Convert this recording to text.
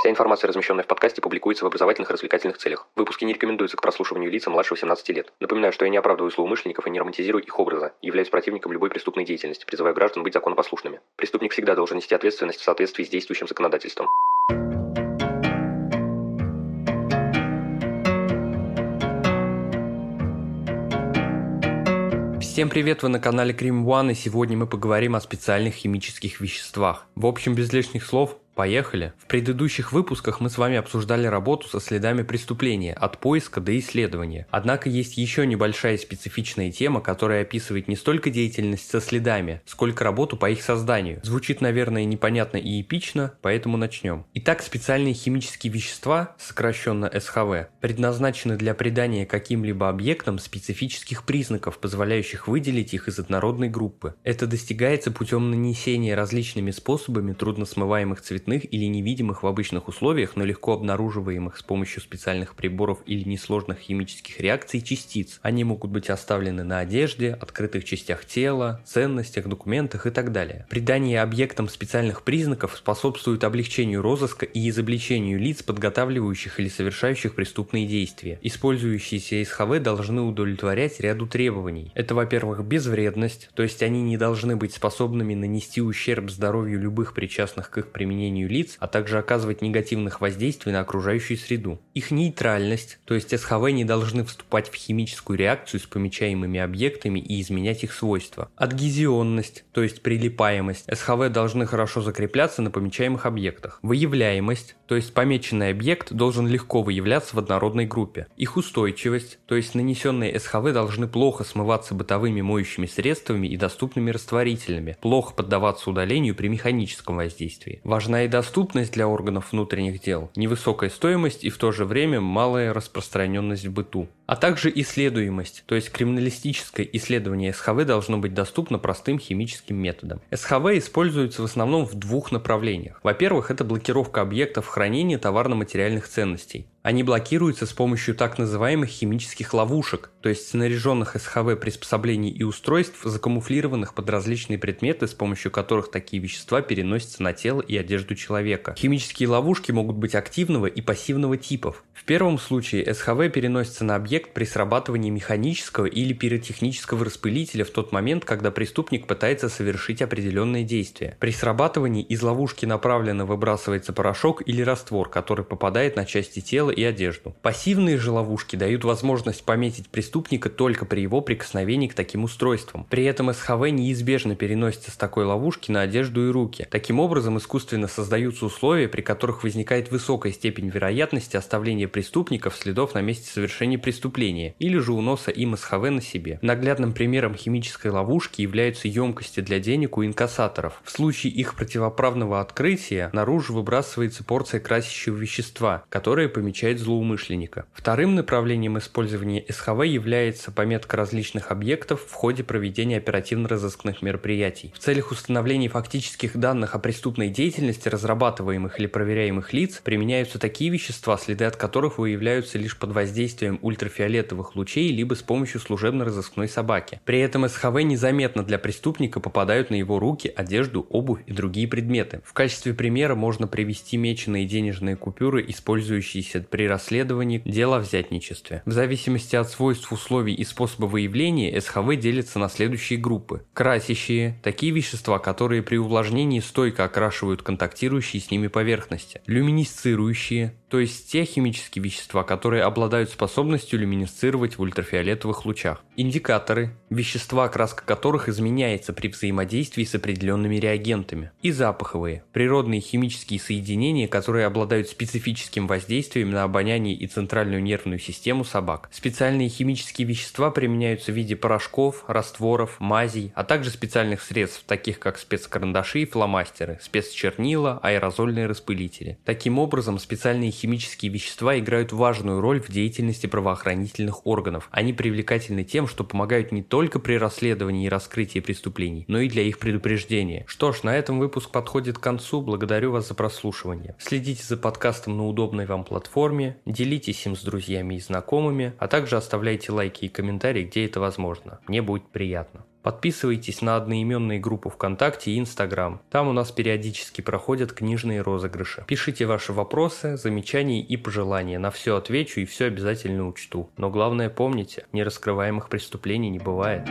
Вся информация, размещенная в подкасте, публикуется в образовательных и развлекательных целях. Выпуски не рекомендуются к прослушиванию лица младше 18 лет. Напоминаю, что я не оправдываю злоумышленников и не романтизирую их образа, являюсь противником любой преступной деятельности, призываю граждан быть законопослушными. Преступник всегда должен нести ответственность в соответствии с действующим законодательством. Всем привет, вы на канале Крим One, и сегодня мы поговорим о специальных химических веществах. В общем, без лишних слов, Поехали! В предыдущих выпусках мы с вами обсуждали работу со следами преступления, от поиска до исследования. Однако есть еще небольшая специфичная тема, которая описывает не столько деятельность со следами, сколько работу по их созданию. Звучит, наверное, непонятно и эпично, поэтому начнем. Итак, специальные химические вещества, сокращенно СХВ, предназначены для придания каким-либо объектам специфических признаков, позволяющих выделить их из однородной группы. Это достигается путем нанесения различными способами трудносмываемых цветных цветных или невидимых в обычных условиях, но легко обнаруживаемых с помощью специальных приборов или несложных химических реакций частиц. Они могут быть оставлены на одежде, открытых частях тела, ценностях, документах и так далее. Придание объектам специальных признаков способствует облегчению розыска и изобличению лиц, подготавливающих или совершающих преступные действия. Использующиеся СХВ должны удовлетворять ряду требований. Это, во-первых, безвредность, то есть они не должны быть способными нанести ущерб здоровью любых причастных к их применению поведению лиц, а также оказывать негативных воздействий на окружающую среду. Их нейтральность, то есть СХВ не должны вступать в химическую реакцию с помечаемыми объектами и изменять их свойства. Адгезионность, то есть прилипаемость, СХВ должны хорошо закрепляться на помечаемых объектах. Выявляемость, то есть помеченный объект должен легко выявляться в однородной группе. Их устойчивость, то есть нанесенные СХВ должны плохо смываться бытовыми моющими средствами и доступными растворителями, плохо поддаваться удалению при механическом воздействии. Важна и доступность для органов внутренних дел, невысокая стоимость и в то же время малая распространенность в быту а также исследуемость, то есть криминалистическое исследование СХВ должно быть доступно простым химическим методом. СХВ используется в основном в двух направлениях. Во-первых, это блокировка объектов хранения товарно-материальных ценностей. Они блокируются с помощью так называемых химических ловушек, то есть снаряженных СХВ приспособлений и устройств, закамуфлированных под различные предметы, с помощью которых такие вещества переносятся на тело и одежду человека. Химические ловушки могут быть активного и пассивного типов. В первом случае СХВ переносится на объект при срабатывании механического или пиротехнического распылителя в тот момент, когда преступник пытается совершить определенное действие. При срабатывании из ловушки направленно выбрасывается порошок или раствор, который попадает на части тела и одежду. Пассивные же ловушки дают возможность пометить преступника только при его прикосновении к таким устройствам. При этом СХВ неизбежно переносится с такой ловушки на одежду и руки. Таким образом, искусственно создаются условия, при которых возникает высокая степень вероятности оставления преступников следов на месте совершения преступления или же уноса им СХВ на себе. Наглядным примером химической ловушки являются емкости для денег у инкассаторов. В случае их противоправного открытия наружу выбрасывается порция красящего вещества, которое помечает злоумышленника. Вторым направлением использования СХВ является пометка различных объектов в ходе проведения оперативно-розыскных мероприятий. В целях установления фактических данных о преступной деятельности разрабатываемых или проверяемых лиц применяются такие вещества, следы от которых выявляются лишь под воздействием ультрафиолетовых лучей либо с помощью служебно-розыскной собаки. При этом СХВ незаметно для преступника попадают на его руки, одежду, обувь и другие предметы. В качестве примера можно привести меченые денежные купюры, использующиеся при расследовании дела о взятничестве. В зависимости от свойств условий и способа выявления СХВ делятся на следующие группы. Красящие – такие вещества, которые при увлажнении стойко окрашивают контактирующие с ними поверхности. Люминесцирующие то есть те химические вещества, которые обладают способностью люминесцировать в ультрафиолетовых лучах. Индикаторы – вещества, окраска которых изменяется при взаимодействии с определенными реагентами. И запаховые – природные химические соединения, которые обладают специфическим воздействием на обоняние и центральную нервную систему собак. Специальные химические вещества применяются в виде порошков, растворов, мазей, а также специальных средств, таких как спецкарандаши и фломастеры, спецчернила, аэрозольные распылители. Таким образом, специальные химические вещества играют важную роль в деятельности правоохранительных органов. Они привлекательны тем, что помогают не только при расследовании и раскрытии преступлений, но и для их предупреждения. Что ж, на этом выпуск подходит к концу. Благодарю вас за прослушивание. Следите за подкастом на удобной вам платформе, делитесь им с друзьями и знакомыми, а также оставляйте лайки и комментарии, где это возможно. Мне будет приятно. Подписывайтесь на одноименные группы ВКонтакте и Инстаграм. Там у нас периодически проходят книжные розыгрыши. Пишите ваши вопросы, замечания и пожелания. На все отвечу и все обязательно учту. Но главное помните, нераскрываемых преступлений не бывает.